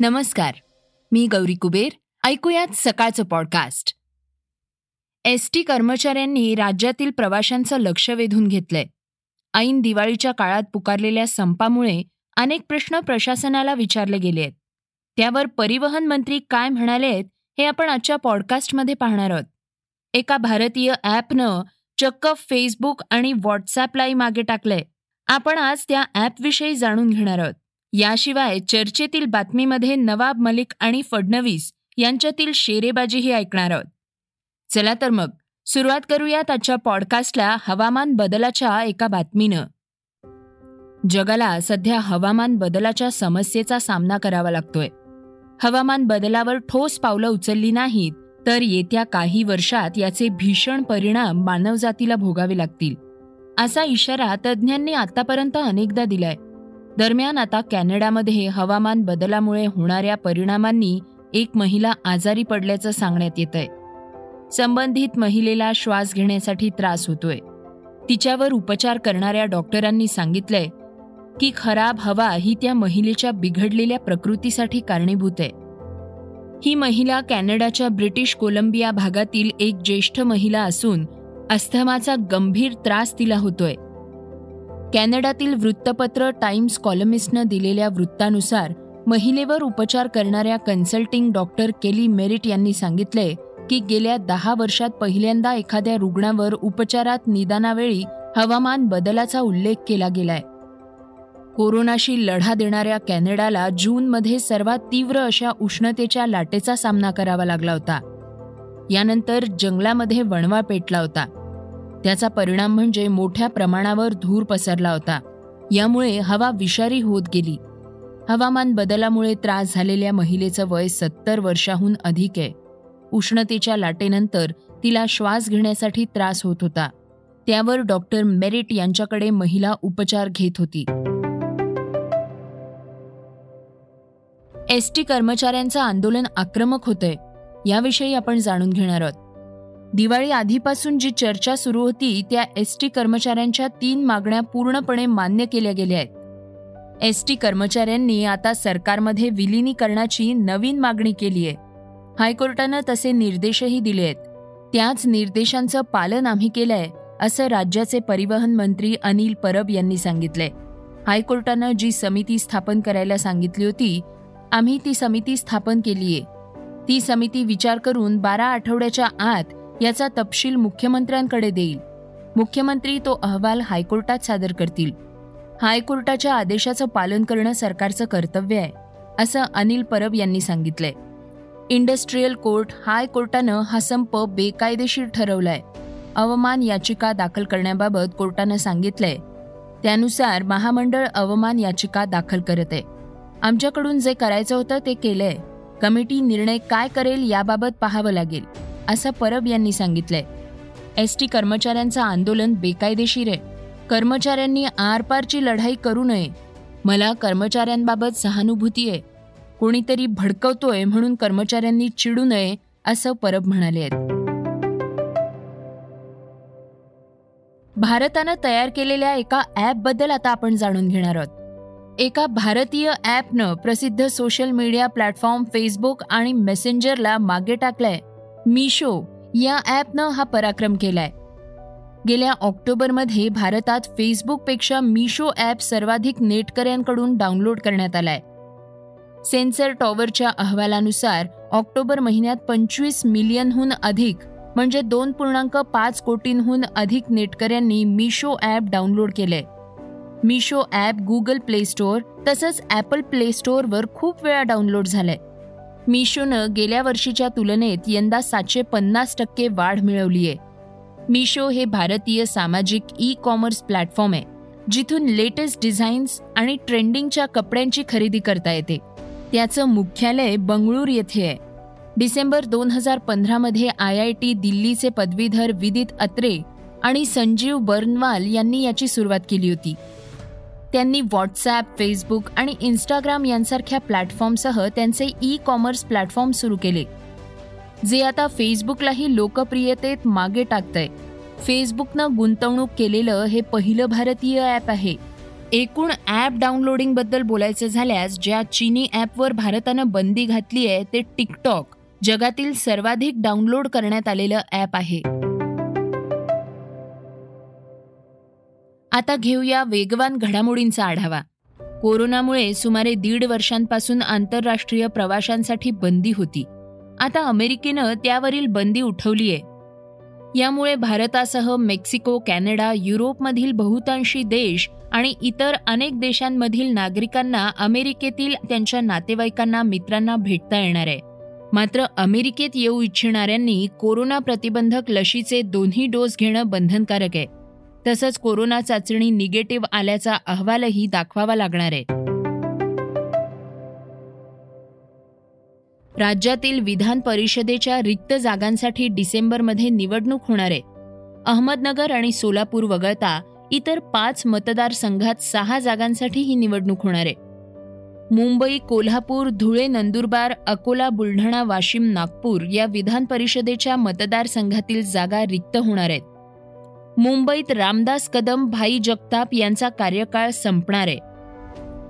नमस्कार मी गौरी कुबेर. ऐकूयात सकाळचं पॉडकास्ट एस टी कर्मचाऱ्यांनी राज्यातील प्रवाशांचं लक्ष वेधून घेतलंय. ऐन दिवाळीच्या काळात पुकारलेल्या संपामुळे अनेक प्रश्न प्रशासनाला विचारले गेले आहेत. त्यावर परिवहन मंत्री काय म्हणाले आहेत हे आपण आजच्या पॉडकास्टमध्ये पाहणार आहोत. एका भारतीय ॲपनं चक्क फेसबुक आणि व्हॉट्सॲपलाही मागे टाकलंय. आपण आज त्या ॲपविषयी जाणून घेणार आहोत. याशिवाय चर्चेतील बातमीमध्ये नवाब मलिक आणि फडणवीस यांच्यातील शेरेबाजीही ऐकणार आहोत. चला तर मग सुरुवात करूयात आजच्या पॉडकास्टला हवामान बदलाच्या एका बातमीनं. जगाला सध्या हवामान बदलाच्या समस्येचा सामना करावा लागतोय. हवामान बदलावर ठोस पावलं उचलली नाहीत तर येत्या काही वर्षात याचे भीषण परिणाम मानवजातीला भोगावे लागतील. असा इशारा तज्ज्ञांनी आतापर्यंत अनेकदा दिलाय. दरम्यान आता कॅनडामध्ये हवामान बदलामुळे होणाऱ्या परिणामांनी एक महिला आजारी पडल्याचं सांगण्यात येत आहे संबंधित महिलेला श्वास घेण्यासाठी त्रास होतोय. तिच्यावर उपचार करणाऱ्या डॉक्टरांनी सांगितलंय की खराब हवा ही त्या महिलेच्या बिघडलेल्या प्रकृतीसाठी कारणीभूत आहे. ही महिला कॅनडाच्या ब्रिटिश कोलंबिया भागातील एक ज्येष्ठ महिला असून अस्थमाचा गंभीर त्रास तिला होतोय. कॅनडातील वृत्तपत्र टाइम्स कॉलमिस्टनं दिलेल्या वृत्तानुसार महिलेवर उपचार करणाऱ्या कन्सल्टिंग डॉक्टर केली मेरिट यांनी सांगितले की गेल्या दहा वर्षात पहिल्यांदा एखाद्या रुग्णावर उपचारात निदानावेळी हवामान बदलाचा उल्लेख केला गेलाय. कोरोनाशी लढा देणाऱ्या कॅनडाला जूनमध्ये सर्वात तीव्र अशा उष्णतेच्या लाटेचा सामना करावा लागला होता. यानंतर जंगलामध्ये वणवा पेटला होता. त्याचा परिणाम म्हणजे मोठ्या प्रमाणावर धूर पसरला होता. यामुळे हवा विषारी होत गेली. हवामान बदलामुळे त्रास झालेल्या महिलेचं वय सत्तर वर्षाहून अधिक आहे. उष्णतेच्या लाटेनंतर तिला श्वास घेण्यासाठी त्रास होत होता. त्यावर डॉक्टर मेरिट यांच्याकडे महिला उपचार घेत होती. एस टी कर्मचाऱ्यांचं आंदोलन आक्रमक होतंय. याविषयी आपण जाणून घेणार आहोत. दिवाळी आधीपासून जी चर्चा सुरू होती त्या एस टी कर्मचाऱ्यांच्या तीन मागण्या पूर्णपणे मान्य केल्या गेल्या आहेत. एस टी कर्मचाऱ्यांनी आता सरकारमध्ये विलिनीकरणाची नवीन मागणी केली आहे. हायकोर्टानं तसे निर्देशही दिले आहेत. त्याच निर्देशांचं पालन आम्ही केलंय असं राज्याचे परिवहन मंत्री अनिल परब यांनी सांगितलंय. हायकोर्टानं जी समिती स्थापन करायला सांगितली होती आम्ही ती समिती स्थापन केलीये. ती समिती विचार करून बारा आठवड्याच्या आत याचा तपशील मुख्यमंत्र्यांकडे देईल. मुख्यमंत्री तो अहवाल हायकोर्टात सादर करतील. हायकोर्टाच्या आदेशाचं पालन करणं सरकारचं कर्तव्य आहे असं अनिल परब यांनी सांगितलंय. इंडस्ट्रीयल कोर्ट हायकोर्टानं हा संप बेकायदेशीर ठरवलाय. अवमान याचिका दाखल करण्याबाबत कोर्टानं सांगितलंय. त्यानुसार महामंडळ अवमान याचिका दाखल करत आहे. आमच्याकडून जे करायचं होतं ते केलंय. कमिटी निर्णय काय करेल याबाबत पाहावं लागेल. असं परब यांनी सांगितलंय. एस टी कर्मचाऱ्यांचं आंदोलन बेकायदेशीर आहे. कर्मचाऱ्यांनी आरपारची लढाई करू नये. मला कर्मचाऱ्यांबाबत सहानुभूती आहे. कोणीतरी भडकवतोय म्हणून कर्मचाऱ्यांनी चिडू नये असं परब म्हणाले आहेत. भारतानं तयार केलेल्या एका ॲपबद्दल आता आपण जाणून घेणार आहोत. एका भारतीय ॲपनं प्रसिद्ध सोशल मीडिया प्लॅटफॉर्म फेसबुक आणि मेसेंजरला मागे टाकलंय. मिशो या ॲपनं हा पराक्रम केलाय. गेल्या ऑक्टोबरमध्ये भारतात फेसबुकपेक्षा मिशो ॲप सर्वाधिक नेटकऱ्यांकडून डाउनलोड करण्यात आलाय. सेन्सर टॉवरच्या अहवालानुसार ऑक्टोबर महिन्यात पंचवीस मिलियनहून अधिक म्हणजे दोन पूर्णांक पाच कोटींहून अधिक नेटकऱ्यांनी मिशो ॲप डाउनलोड केलंय. Meesho app Google play store तसंच ॲपल प्ले स्टोअरवर खूप वेळा डाउनलोड झालंय. मिशोनं गेल्या वर्षीच्या तुलनेत यंदा सातशे पन्नास टक्के वाढ मिळवली आहे. मिशो हे भारतीय सामाजिक ई कॉमर्स प्लॅटफॉर्म आहे जिथून लेटेस्ट डिझाईन्स आणि ट्रेंडिंगच्या कपड्यांची खरेदी करता येते. त्याचं मुख्यालय बंगळूर येथे आहे. डिसेंबर दोन हजार पंधरामध्ये आय आय टी दिल्लीचे पदवीधर विदित अत्रे आणि संजीव बर्नवाल यांनी याची सुरुवात केली होती. त्यांनी व्हॉट्सॲप फेसबुक आणि इन्स्टाग्राम यांसारख्या प्लॅटफॉर्मसह त्यांचे ई कॉमर्स प्लॅटफॉर्म सुरू केले जे आता फेसबुकलाही लोकप्रियतेत मागे टाकतंय. फेसबुकनं गुंतवणूक केलेलं हे पहिलं भारतीय ॲप आहे. एकूण ॲप डाउनलोडिंगबद्दल बोलायचं झाल्यास ज्या चीनी ॲपवर भारतानं बंदी घातली आहे ते टिकटॉक जगातील सर्वाधिक डाउनलोड करण्यात आलेलं ॲप आहे. आता घेऊया वेगवान घडामोडींचा आढावा. कोरोनामुळे सुमारे दीड वर्षांपासून आंतरराष्ट्रीय प्रवाशांसाठी बंदी होती. आता अमेरिकेनं त्यावरील बंदी उठवली आहे यामुळे भारतासह मेक्सिको कॅनडा युरोपमधील बहुतांशी देश आणि इतर अनेक देशांमधील नागरिकांना अमेरिकेतील त्यांच्या नातेवाईकांना मित्रांना भेटता येणार आहे. मात्र अमेरिकेत येऊ इच्छिणाऱ्यांनी कोरोना प्रतिबंधक लशीचे दोन्ही डोस घेणं बंधनकारक आहे. तसंच कोरोना चाचणी निगेटिव्ह आल्याचा अहवालही दाखवावा लागणार आहे. राज्यातील विधान परिषदेच्या रिक्त जागांसाठी डिसेंबरमध्ये निवडणूक होणार आहे. अहमदनगर आणि सोलापूर वगळता इतर पाच मतदारसंघात सहा जागांसाठी ही निवडणूक होणार आहे. मुंबई कोल्हापूर धुळे नंदुरबार अकोला बुलढाणा वाशिम नागपूर या विधान परिषदेच्या मतदारसंघातील जागा रिक्त होणार आहेत. मुंबईत रामदास कदम भाई जगताप यांचा कार्यकाळ संपणार आहे.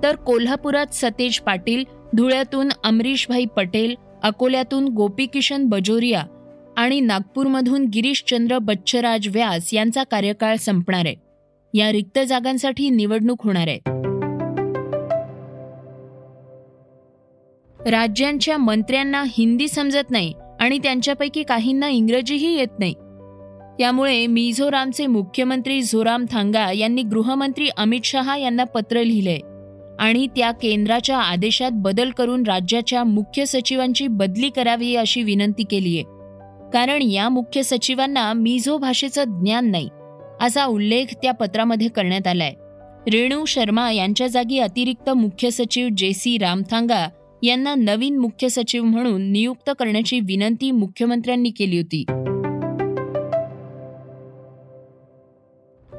तर कोल्हापुरात सतेज पाटील धुळ्यातून अमरीशभाई पटेल अकोल्यातून गोपीकिशन बजोरिया आणि नागपूरमधून गिरीशचंद्र बच्चराज व्यास यांचा कार्यकाळ संपणार आहे. या रिक्त जागांसाठी निवडणूक होणार आहे. राज्यांच्या मंत्र्यांना हिंदी समजत नाही आणि त्यांच्यापैकी काहींना इंग्रजीही येत नाही. त्यामुळे मिझोरामचे मुख्यमंत्री झोराम थांगा यांनी गृहमंत्री अमित शहा यांना पत्र लिहिले आणि त्या केंद्राच्या आदेशात बदल करून राज्याच्या मुख्य सचिवांची बदली करावी अशी विनंती केली आहे. कारण या मुख्य सचिवांना मिझो भाषेचं ज्ञान नाही असा उल्लेख त्या पत्रामध्ये करण्यात आलाय. रेणू शर्मा यांच्या जागी अतिरिक्त मुख्य सचिव जे सी रामथांगा यांना नवीन मुख्य सचिव म्हणून नियुक्त करण्याची विनंती मुख्यमंत्र्यांनी केली होती.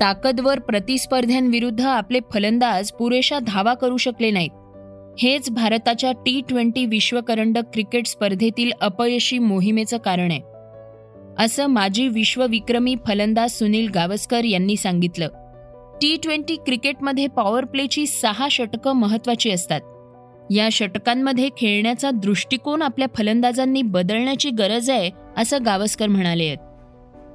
ताकदवर प्रतिस्पर्ध्यांविरुद्ध आपले फलंदाज पुरेशा धावा करू शकले नाहीत. हेच भारताच्या टी ट्वेंटी विश्वकरंडक क्रिकेट स्पर्धेतील अपयशी मोहिमेचं कारण आहे. असं माजी विश्वविक्रमी फलंदाज सुनील गावस्कर यांनी सांगितलं. टी ट्वेंटी क्रिकेटमध्ये पॉवर प्लेची सहा षटकं महत्वाची असतात. या षटकांमध्ये खेळण्याचा दृष्टिकोन आपल्या फलंदाजांनी बदलण्याची गरज आहे असं गावस्कर म्हणाले आहेत.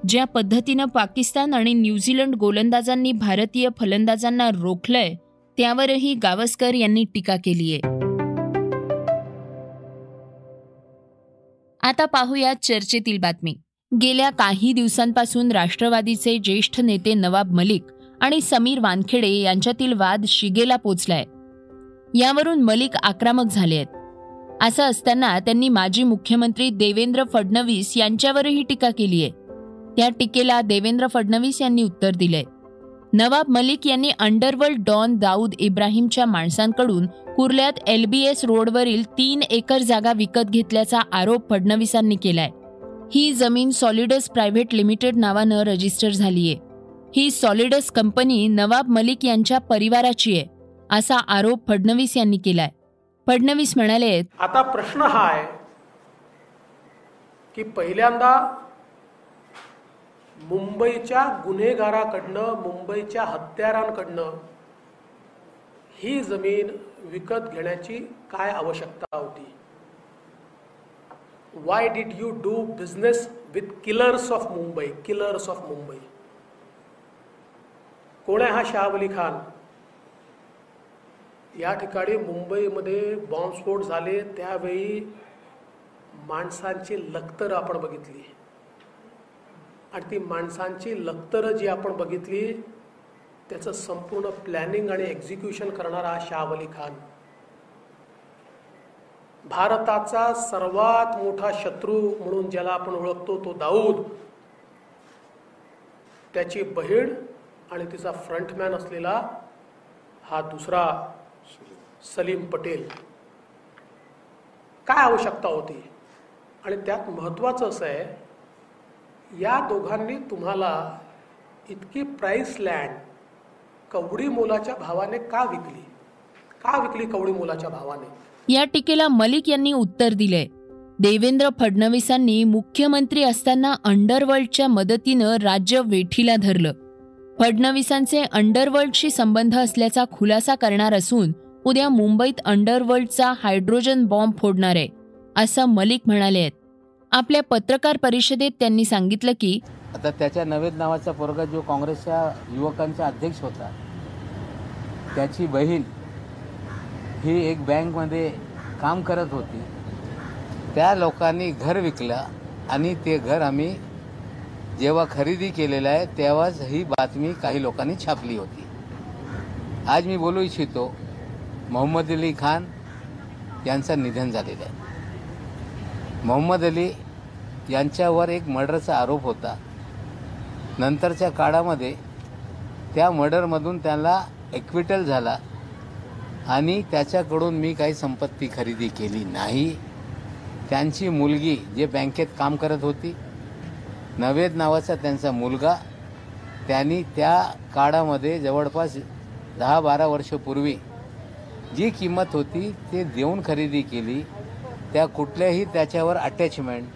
ज्या पद्धतीनं पाकिस्तान आणि न्यूझीलंड गोलंदाजांनी भारतीय फलंदाजांना रोखलंय त्यावरही गावस्कर यांनी टीका केली आहे. आता पाहूया चर्चेतील बातमी. गेल्या काही दिवसांपासून राष्ट्रवादीचे ज्येष्ठ नेते नवाब मलिक आणि समीर वानखेडे यांच्यातील वाद शिगेला पोचलाय. यावरून मलिक आक्रमक झाले आहेत. असं असताना त्यांनी माजी मुख्यमंत्री देवेंद्र फडणवीस यांच्यावरही टीका केली आहे. त्या टीकेला देवेंद्र फडणवीस यांनी उत्तर दिलंय. नवाब मलिक यांनी अंडरवर्ल्ड डॉन दाऊद इब्राहिमच्या माणसांकडून कुर्ल्यात एलबीएस रोडवरील तीन एकर जागा विकत घेतल्याचा आरोप फडणवीसांनी केलाय. ही जमीन सॉलिडस प्रायव्हेट लिमिटेड नावानं रजिस्टर झालीय. ही सॉलिडस कंपनी नवाब मलिक यांच्या परिवाराची आहे असा आरोप फडणवीस यांनी केलाय. फडणवीस म्हणाले आता प्रश्न हा आहे की पहिल्यांदा मुंबईच्या गुन्हेगाराकडनं मुंबईच्या हत्यारांकडनं ही जमीन विकत घेण्याची काय आवश्यकता होती? Why did you do business with killers of Mumbai killers of Mumbai कोण आहे हा शाह अली खान? या ठिकाणी मुंबईमध्ये बॉम्बस्फोट झाले त्यावेळी माणसांची लखतर आपण बघितली. आणि ती माणसांची लखतरं जी आपण बघितली त्याचं संपूर्ण प्लॅनिंग आणि एक्झिक्युशन करणारा शाह अली खान. भारताचा सर्वात मोठा शत्रू म्हणून ज्याला आपण ओळखतो तो दाऊद. त्याची बहीण आणि तिचा फ्रंटमॅन असलेला हा दुसरा सलीम पटेल. काय आवश्यकता होती? आणि त्यात महत्त्वाचं असं आहे या दोघांनी तुम्हाला इतकी प्राईस लँड कवडी मोलाच्या भावाने का विकली? का विकली कवडी मोलाच्या भावाने? या टीकेला मलिक यांनी उत्तर दिले. देवेंद्र फडणवीसांनी मुख्यमंत्री असताना अंडरवर्ल्डच्या मदतीनं राज्य वेठीला धरलं. फडणवीसांचे अंडरवर्ल्डशी संबंध असल्याचा खुलासा करणार असून उद्या मुंबईत अंडरवर्ल्डचा हायड्रोजन बॉम्ब फोडणार आहे असं मलिक म्हणाले आहेत. आपल्या पत्रकार परिषदेत त्यांनी सांगितलं की आता त्याच्या नवेद नावाचा पोरगा जो काँग्रेसच्या युवकांचा अध्यक्ष होता त्याची बहीण ही एक बँकमध्ये काम करत होती. त्या लोकांनी घर विकलं आणि ते घर आम्ही जेव्हा खरेदी केलेलं आहे तेव्हाच ही बातमी काही लोकांनी छापली होती. आज मी बोलू इच्छितो मोहम्मद अली खान यांचं निधन झालेलं आहे. मोहम्मद अली यांच्यावर एक मर्डरचा आरोप होता. नंतरच्या काळामध्ये त्या मर्डरमधून त्याला एक्विटल झाला आणि त्याच्याकडून मी काही संपत्ती खरेदी केली नाही. त्यांची मुलगी जे बँकेत काम करत होती नवेद नावाचा त्यांचा मुलगा त्यांनी त्या काळामध्ये जवळपास दहा बारा वर्षपूर्वी जी किंमत होती ते देऊन खरेदी केली. त्या कुठल्याही त्याच्यावर अटॅचमेंट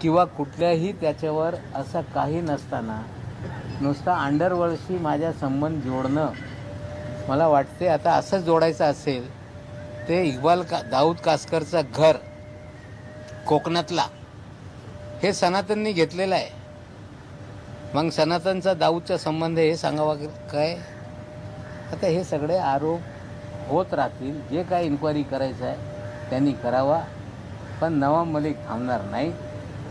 किंवा कुठल्याही त्याच्यावर असं काही नसताना नुसता अंडरवर्ल्डशी माझा संबंध जोडणं मला वाटते आता असंच जोडायचं असेल ते इक्बाल का दाऊद कासकरचं घर कोकणातला हे सनातननी घेतलेलं आहे. मग सनातनचा दाऊदचा संबंध हे सांगावा काय? आता हे सगळे आरोप होत राहतील जे काय इन्क्वायरी करायचं आहे त्यांनी करावा पण नवाब मलिक थांबणार नाही.